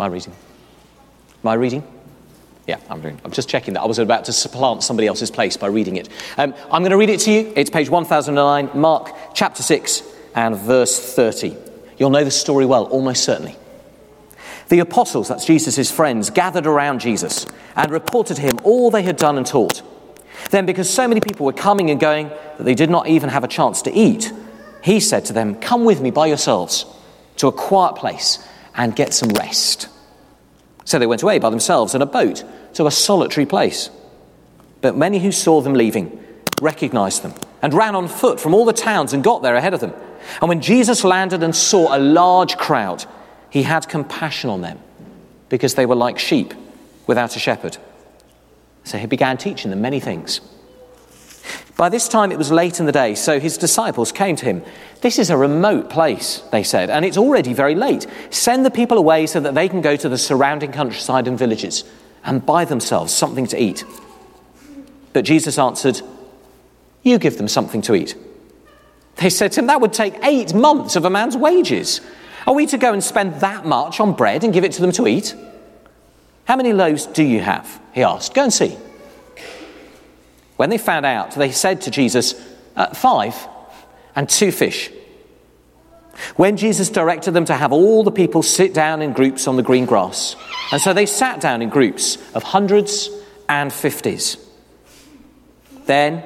I reading? My reading? Yeah, I'm doing. I'm just checking that. I was about to supplant somebody else's place by reading it. Um, I'm going to read it to you. It's page 1009, Mark chapter 6 and verse 30. You'll know the story well, almost certainly. The apostles, that's Jesus' friends, gathered around Jesus and reported to him all they had done and taught. Then, because so many people were coming and going that they did not even have a chance to eat, he said to them, Come with me by yourselves to a quiet place and get some rest. So they went away by themselves in a boat to a solitary place. But many who saw them leaving recognized them and ran on foot from all the towns and got there ahead of them. And when Jesus landed and saw a large crowd, he had compassion on them because they were like sheep without a shepherd. So he began teaching them many things. By this time it was late in the day, so his disciples came to him. This is a remote place, they said, and it's already very late. Send the people away so that they can go to the surrounding countryside and villages and buy themselves something to eat. But Jesus answered, You give them something to eat. They said to him, That would take eight months of a man's wages. Are we to go and spend that much on bread and give it to them to eat? How many loaves do you have? He asked. Go and see. When they found out, they said to Jesus, uh, Five and two fish. When Jesus directed them to have all the people sit down in groups on the green grass, and so they sat down in groups of hundreds and fifties. Then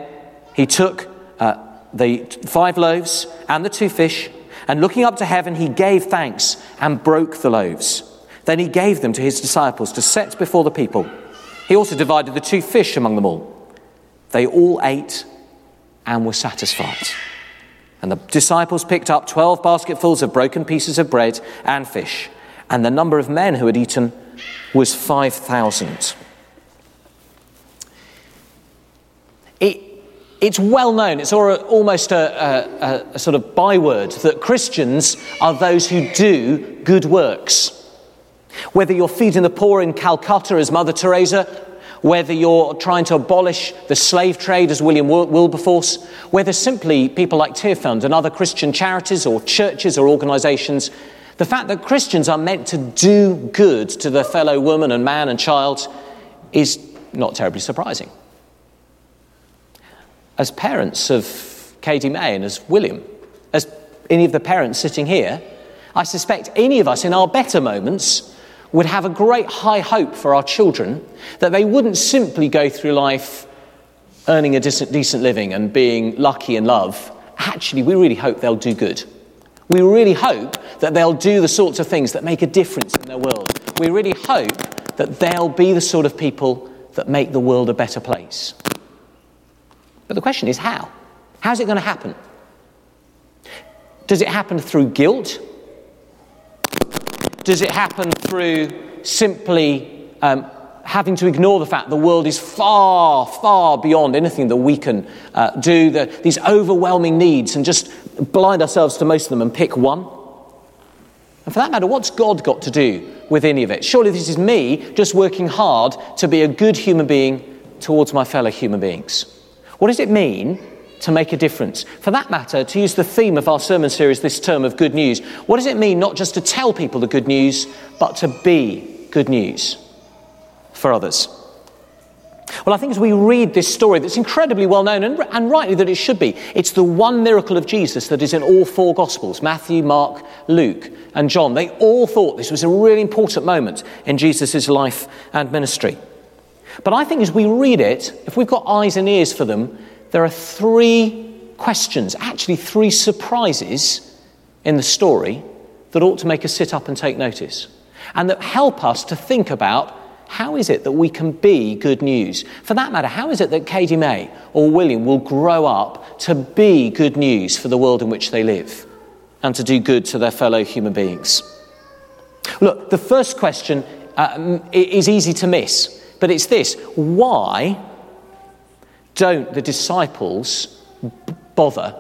he took uh, the five loaves and the two fish, and looking up to heaven, he gave thanks and broke the loaves. Then he gave them to his disciples to set before the people. He also divided the two fish among them all. They all ate and were satisfied. And the disciples picked up 12 basketfuls of broken pieces of bread and fish, and the number of men who had eaten was 5,000. It, it's well known, it's almost a, a, a sort of byword, that Christians are those who do good works. Whether you're feeding the poor in Calcutta as Mother Teresa, whether you're trying to abolish the slave trade as William Wilberforce, whether simply people like Tearfund and other Christian charities or churches or organisations, the fact that Christians are meant to do good to their fellow woman and man and child is not terribly surprising. As parents of Katie May and as William, as any of the parents sitting here, I suspect any of us in our better moments would have a great high hope for our children that they wouldn't simply go through life earning a decent, decent living and being lucky in love. Actually, we really hope they'll do good. We really hope that they'll do the sorts of things that make a difference in their world. We really hope that they'll be the sort of people that make the world a better place. But the question is how? How's it going to happen? Does it happen through guilt? Does it happen through simply um, having to ignore the fact the world is far, far beyond anything that we can uh, do, the, these overwhelming needs, and just blind ourselves to most of them and pick one? And for that matter, what's God got to do with any of it? Surely this is me just working hard to be a good human being towards my fellow human beings. What does it mean to make a difference. For that matter, to use the theme of our sermon series this term of good news, what does it mean not just to tell people the good news, but to be good news for others? Well, I think as we read this story that's incredibly well known, and, and, rightly that it should be, it's the one miracle of Jesus that is in all four Gospels Matthew, Mark, Luke, and John. They all thought this was a really important moment in Jesus' life and ministry. But I think as we read it, if we've got eyes and ears for them, there are three questions, actually, three surprises in the story that ought to make us sit up and take notice and that help us to think about how is it that we can be good news? For that matter, how is it that Katie May or William will grow up to be good news for the world in which they live and to do good to their fellow human beings? Look, the first question uh, is easy to miss, but it's this why don't the disciples bother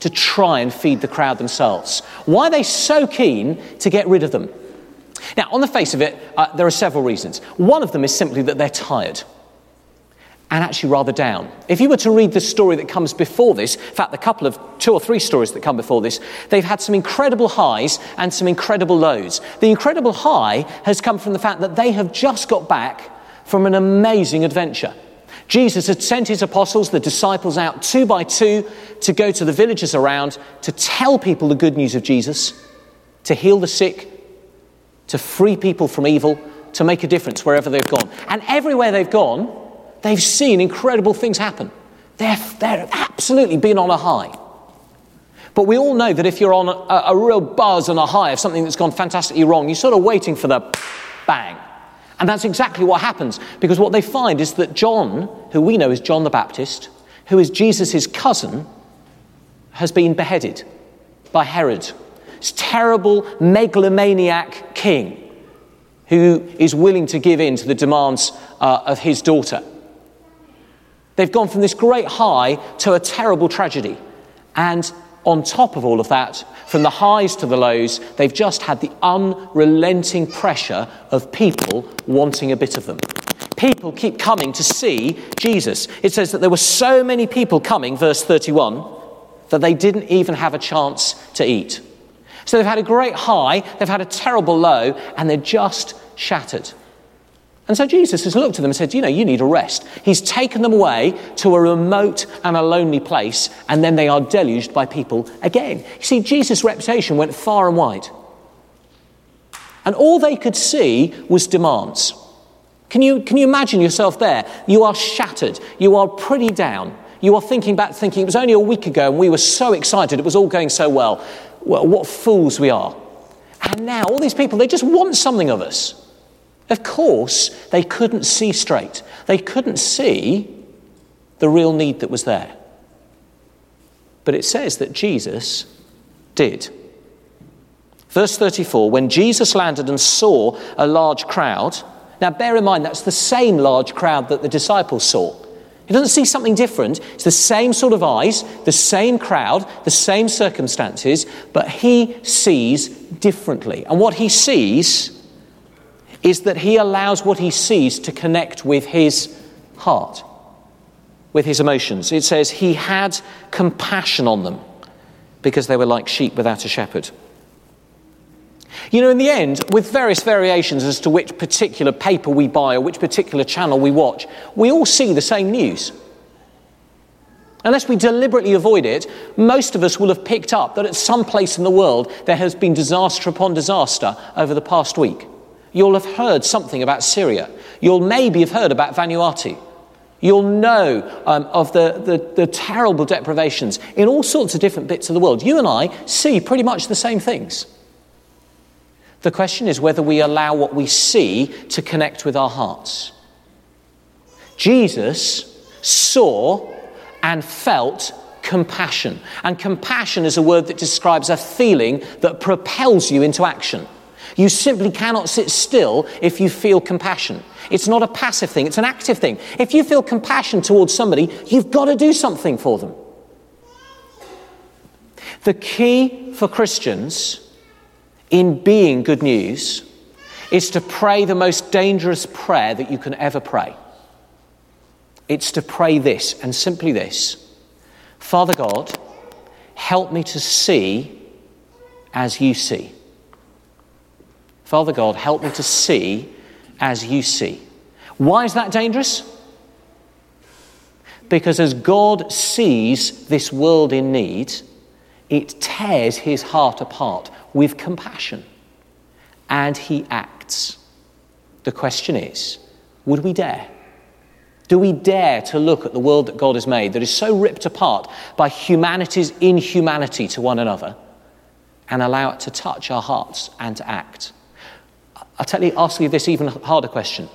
to try and feed the crowd themselves? Why are they so keen to get rid of them? Now, on the face of it, uh, there are several reasons. One of them is simply that they're tired. and actually rather down. If you were to read the story that comes before this, in fact, the couple of two or three stories that come before this, they've had some incredible highs and some incredible lows. The incredible high has come from the fact that they have just got back from an amazing adventure. Jesus had sent his apostles, the disciples, out two by two to go to the villages around to tell people the good news of Jesus, to heal the sick, to free people from evil, to make a difference wherever they've gone. And everywhere they've gone, they've seen incredible things happen. They're, they're absolutely been on a high. But we all know that if you're on a, a real buzz and a high of something that's gone fantastically wrong, you're sort of waiting for the bang. And that's exactly what happens because what they find is that John, who we know as John the Baptist, who is Jesus' cousin, has been beheaded by Herod, this terrible megalomaniac king who is willing to give in to the demands uh, of his daughter. They've gone from this great high to a terrible tragedy. And on top of all of that, from the highs to the lows, they've just had the unrelenting pressure of people wanting a bit of them. People keep coming to see Jesus. It says that there were so many people coming, verse 31, that they didn't even have a chance to eat. So they've had a great high, they've had a terrible low, and they're just shattered. And so Jesus has looked at them and said, You know, you need a rest. He's taken them away to a remote and a lonely place, and then they are deluged by people again. You see, Jesus' reputation went far and wide. And all they could see was demands. Can you, can you imagine yourself there? You are shattered. You are pretty down. You are thinking back, thinking it was only a week ago and we were so excited. It was all going so well. Well, what fools we are. And now all these people, they just want something of us. Of course, they couldn't see straight. They couldn't see the real need that was there. But it says that Jesus did. Verse 34 when Jesus landed and saw a large crowd, now bear in mind that's the same large crowd that the disciples saw. He doesn't see something different. It's the same sort of eyes, the same crowd, the same circumstances, but he sees differently. And what he sees is that he allows what he sees to connect with his heart, with his emotions. It says he had compassion on them because they were like sheep without a shepherd. You know, in the end, with various variations as to which particular paper we buy or which particular channel we watch, we all see the same news. Unless we deliberately avoid it, most of us will have picked up that at some place in the world there has been disaster upon disaster over the past week. You'll have heard something about Syria. You'll maybe have heard about Vanuatu. You'll know um, of the, the, the terrible deprivations in all sorts of different bits of the world. You and I see pretty much the same things. The question is whether we allow what we see to connect with our hearts. Jesus saw and felt compassion. And compassion is a word that describes a feeling that propels you into action. You simply cannot sit still if you feel compassion. It's not a passive thing, it's an active thing. If you feel compassion towards somebody, you've got to do something for them. The key for Christians in being good news is to pray the most dangerous prayer that you can ever pray. It's to pray this and simply this Father God, help me to see as you see. Father God, help me to see as you see. Why is that dangerous? Because as God sees this world in need, it tears his heart apart with compassion and he acts. The question is would we dare? Do we dare to look at the world that God has made that is so ripped apart by humanity's inhumanity to one another and allow it to touch our hearts and to act? I'll tell you, ask you this even harder question.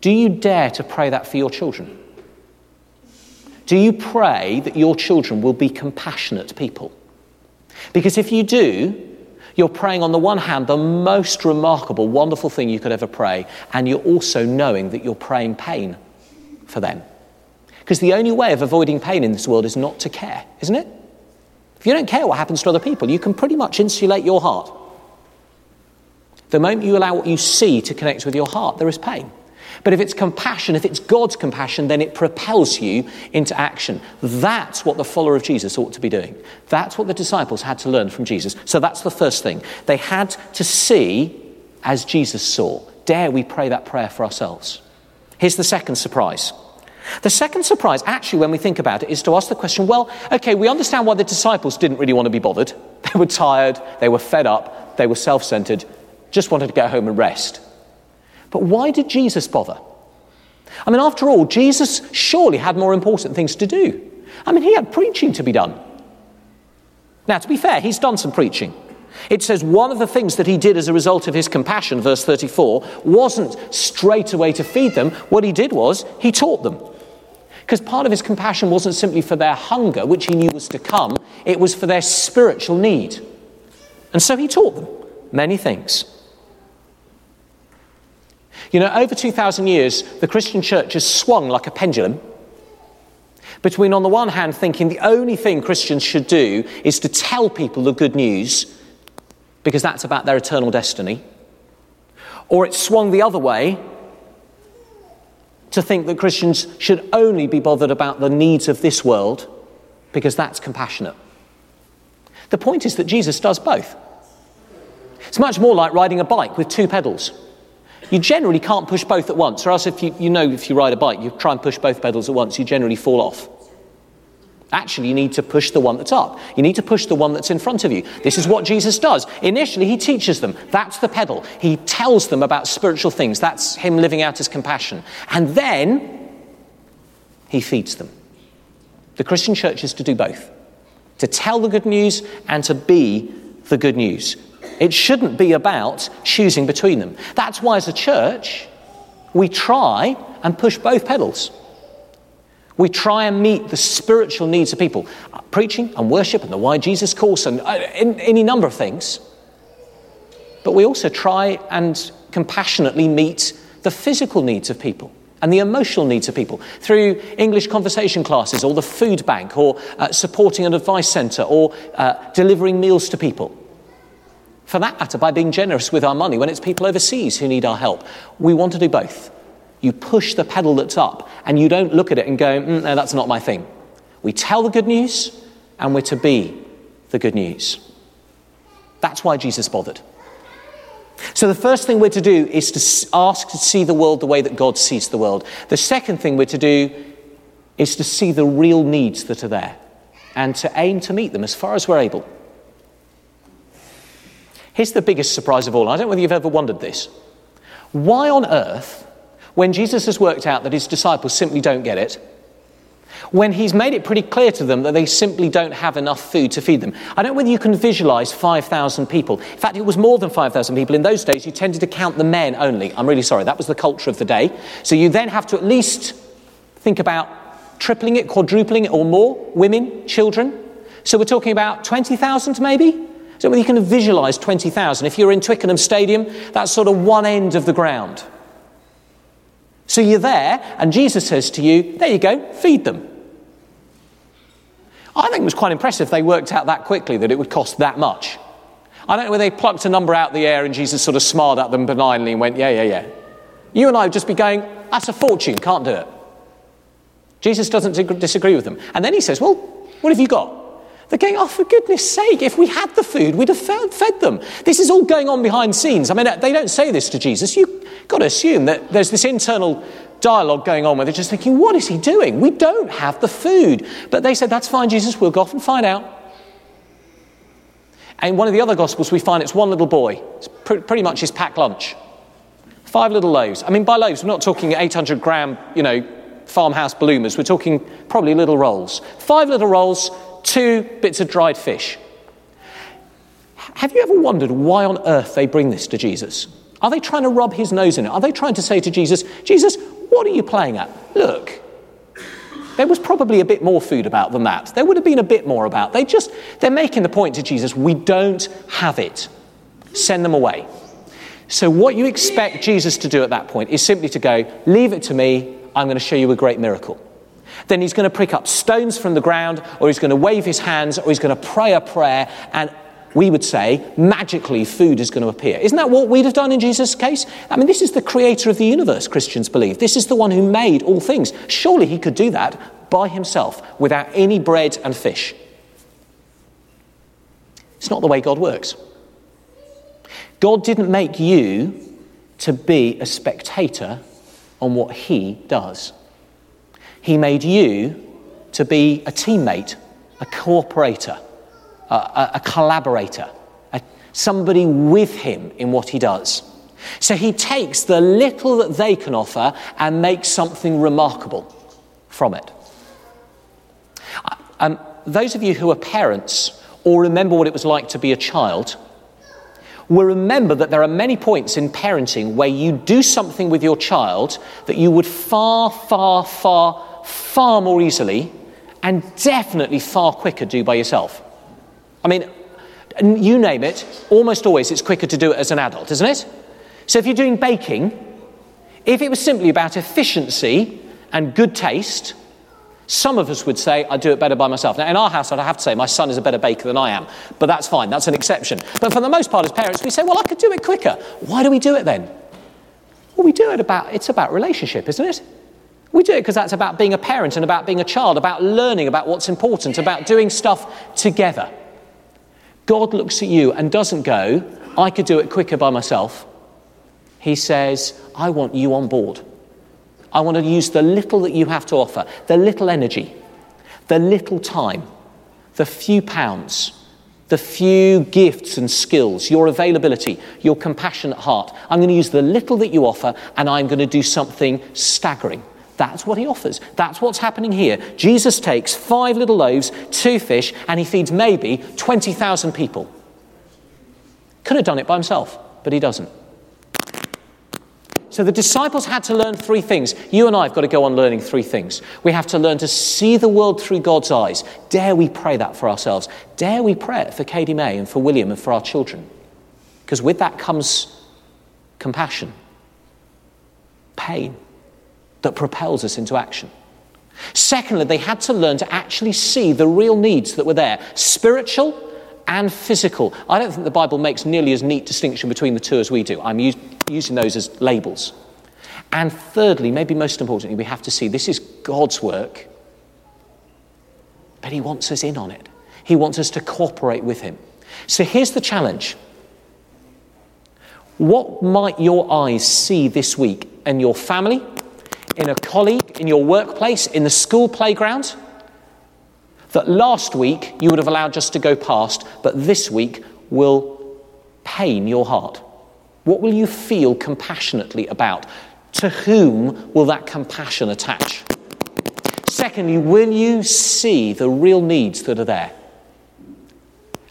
Do you dare to pray that for your children? Do you pray that your children will be compassionate people? Because if you do, you're praying on the one hand the most remarkable, wonderful thing you could ever pray, and you're also knowing that you're praying pain for them. Because the only way of avoiding pain in this world is not to care, isn't it? If you don't care what happens to other people, you can pretty much insulate your heart the moment you allow what you see to connect with your heart, there is pain. But if it's compassion, if it's God's compassion, then it propels you into action. That's what the follower of Jesus ought to be doing. That's what the disciples had to learn from Jesus. So that's the first thing. They had to see as Jesus saw. Dare we pray that prayer for ourselves? Here's the second surprise. The second surprise, actually, when we think about it, is to ask the question well, okay, we understand why the disciples didn't really want to be bothered. They were tired, they were fed up, they were self centered, just wanted to get home and rest. But why did Jesus bother? I mean, after all, Jesus surely had more important things to do. I mean, he had preaching to be done. Now, to be fair, he's done some preaching. It says one of the things that he did as a result of his compassion, verse 34, wasn't straight away to feed them. What he did was he taught them. Because part of his compassion wasn't simply for their hunger, which he knew was to come, it was for their spiritual need. And so he taught them many things. You know, over 2,000 years, the Christian church has swung like a pendulum between, on the one hand, thinking the only thing Christians should do is to tell people the good news because that's about their eternal destiny, or it swung the other way to think that Christians should only be bothered about the needs of this world because that's compassionate. The point is that Jesus does both. It's much more like riding a bike with two pedals. You generally can't push both at once, or else if you, you know if you ride a bike, you try and push both pedals at once, you generally fall off. Actually, you need to push the one that's up. You need to push the one that's in front of you. This is what Jesus does. Initially, he teaches them. That's the pedal. He tells them about spiritual things. That's him living out his compassion. And then he feeds them. The Christian church is to do both to tell the good news and to be the good news. It shouldn't be about choosing between them. That's why, as a church, we try and push both pedals. We try and meet the spiritual needs of people, uh, preaching and worship and the why Jesus course and uh, any number of things. But we also try and compassionately meet the physical needs of people and the emotional needs of people through English conversation classes or the food bank or uh, supporting an advice centre or uh, delivering meals to people. For that matter, by being generous with our money when it's people overseas who need our help. We want to do both. You push the pedal that's up and you don't look at it and go, mm, no, that's not my thing. We tell the good news and we're to be the good news. That's why Jesus bothered. So, the first thing we're to do is to ask to see the world the way that God sees the world. The second thing we're to do is to see the real needs that are there and to aim to meet them as far as we're able. Here's the biggest surprise of all. I don't know whether you've ever wondered this. Why on earth, when Jesus has worked out that his disciples simply don't get it, when he's made it pretty clear to them that they simply don't have enough food to feed them. I don't know whether you can visualize 5,000 people. In fact, it was more than 5,000 people. In those days, you tended to count the men only. I'm really sorry, that was the culture of the day. So you then have to at least think about tripling it, quadrupling it, or more women, children. So we're talking about 20,000 maybe? So you can visualize 20,000. If you're in Twickenham Stadium, that's sort of one end of the ground. So you're there, and Jesus says to you, There you go, feed them. I think it was quite impressive they worked out that quickly that it would cost that much. I don't know whether they plucked a number out of the air and Jesus sort of smiled at them benignly and went, Yeah, yeah, yeah. You and I would just be going, That's a fortune, can't do it. Jesus doesn't disagree with them. And then he says, Well, what have you got? They're going, oh, for goodness sake, if we had the food, we'd have fed them. This is all going on behind scenes. I mean, they don't say this to Jesus. You've got to assume that there's this internal dialogue going on where they're just thinking, what is he doing? We don't have the food. But they said, that's fine, Jesus, we'll go off and find out. And one of the other Gospels, we find it's one little boy. It's pr- pretty much his packed lunch. Five little loaves. I mean, by loaves, we're not talking 800 gram, you know, farmhouse bloomers. We're talking probably little rolls. Five little rolls, two bits of dried fish. Have you ever wondered why on earth they bring this to Jesus? Are they trying to rub his nose in it? Are they trying to say to Jesus, Jesus, what are you playing at? Look, there was probably a bit more food about than that. There would have been a bit more about. They just, they're making the point to Jesus, we don't have it. Send them away. So, what you expect Jesus to do at that point is simply to go, Leave it to me, I'm going to show you a great miracle then he's going to pick up stones from the ground, or he's going to wave his hands, or he's going to pray a prayer, and we would say magically food is going to appear. Isn't that what we'd have done in Jesus' case? I mean, this is the creator of the universe, Christians believe. This is the one who made all things. Surely he could do that by himself without any bread and fish. It's not the way God works. God didn't make you to be a spectator on what he does. He made you to be a teammate, a cooperator, a, a, a collaborator, a, somebody with him in what he does. So he takes the little that they can offer and makes something remarkable from it. Um, those of you who are parents or remember what it was like to be a child will remember that there are many points in parenting where you do something with your child that you would far, far, far, far more easily and definitely far quicker do by yourself. I mean, you name it, almost always it's quicker to do it as an adult, isn't it? So if you're doing baking, if it was simply about efficiency and good taste, some of us would say, I'd do it better by myself. Now, in our house, I have to say, my son is a better baker than I am, but that's fine, that's an exception. But for the most part, as parents, we say, well, I could do it quicker. Why do we do it then? Well, we do it about, it's about relationship, isn't it? We do it because that's about being a parent and about being a child, about learning about what's important, about doing stuff together. God looks at you and doesn't go, I could do it quicker by myself. He says, I want you on board. I want to use the little that you have to offer, the little energy, the little time, the few pounds, the few gifts and skills, your availability, your compassionate heart. I'm going to use the little that you offer and I'm going to do something staggering. That's what he offers. That's what's happening here. Jesus takes five little loaves, two fish, and he feeds maybe 20,000 people. Could have done it by himself, but he doesn't. So the disciples had to learn three things. You and I have got to go on learning three things. We have to learn to see the world through God's eyes. Dare we pray that for ourselves? Dare we pray it for Katie May and for William and for our children? Because with that comes compassion, pain that propels us into action. Secondly, they had to learn to actually see the real needs that were there spiritual and physical. I don't think the Bible makes nearly as neat distinction between the two as we do. I'm using those as labels. And thirdly, maybe most importantly, we have to see this is God's work, but He wants us in on it. He wants us to cooperate with Him. So here's the challenge What might your eyes see this week in your family, in a colleague, in your workplace, in the school playground? that last week you would have allowed just to go past, but this week will pain your heart? What will you feel compassionately about? To whom will that compassion attach? Secondly, will you see the real needs that are there?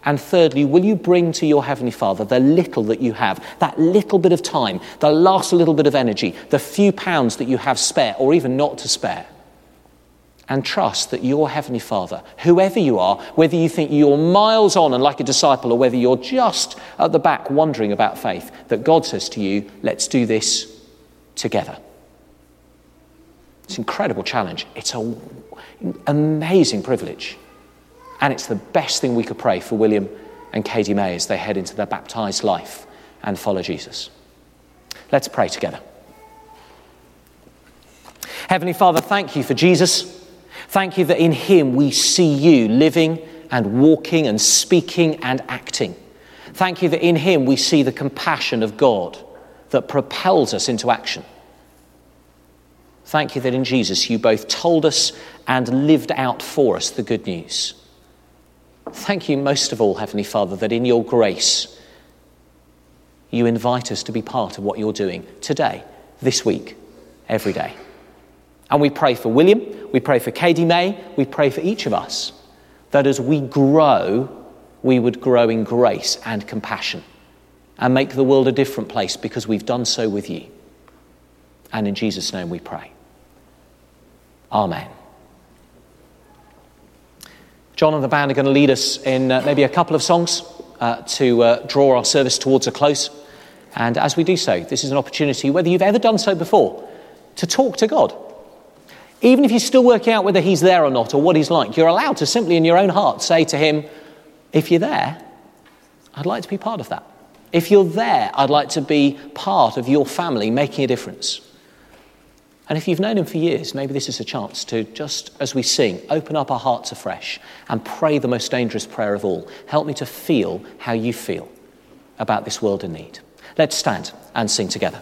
And thirdly, will you bring to your Heavenly Father the little that you have, that little bit of time, the last little bit of energy, the few pounds that you have spare, or even not to spare? and trust that your Heavenly Father, whoever you are, whether you think you're miles on and like a disciple, or whether you're just at the back wondering about faith, that God says to you, let's do this together. It's an incredible challenge. It's an amazing privilege. And it's the best thing we could pray for William and Katie May as they head into their baptized life and follow Jesus. Let's pray together. Heavenly Father, thank you for Jesus. Thank you that in Him we see you living and walking and speaking and acting. Thank you that in Him we see the compassion of God that propels us into action. Thank you that in Jesus you both told us and lived out for us the good news. Thank you most of all, Heavenly Father, that in your grace you invite us to be part of what you're doing today, this week, every day. And we pray for William, we pray for Katie May, we pray for each of us that as we grow, we would grow in grace and compassion and make the world a different place because we've done so with you. And in Jesus' name we pray. Amen. John and the band are going to lead us in uh, maybe a couple of songs uh, to uh, draw our service towards a close. And as we do so, this is an opportunity, whether you've ever done so before, to talk to God even if you're still working out whether he's there or not or what he's like, you're allowed to simply in your own heart say to him, If you're there, I'd like to be part of that. If you're there, I'd like to be part of your family making a difference. And if you've known him for years, maybe this is a chance to just as we sing, open up our hearts afresh and pray the most dangerous prayer of all. Help me to feel how you feel about this world in need. Let's stand and sing together.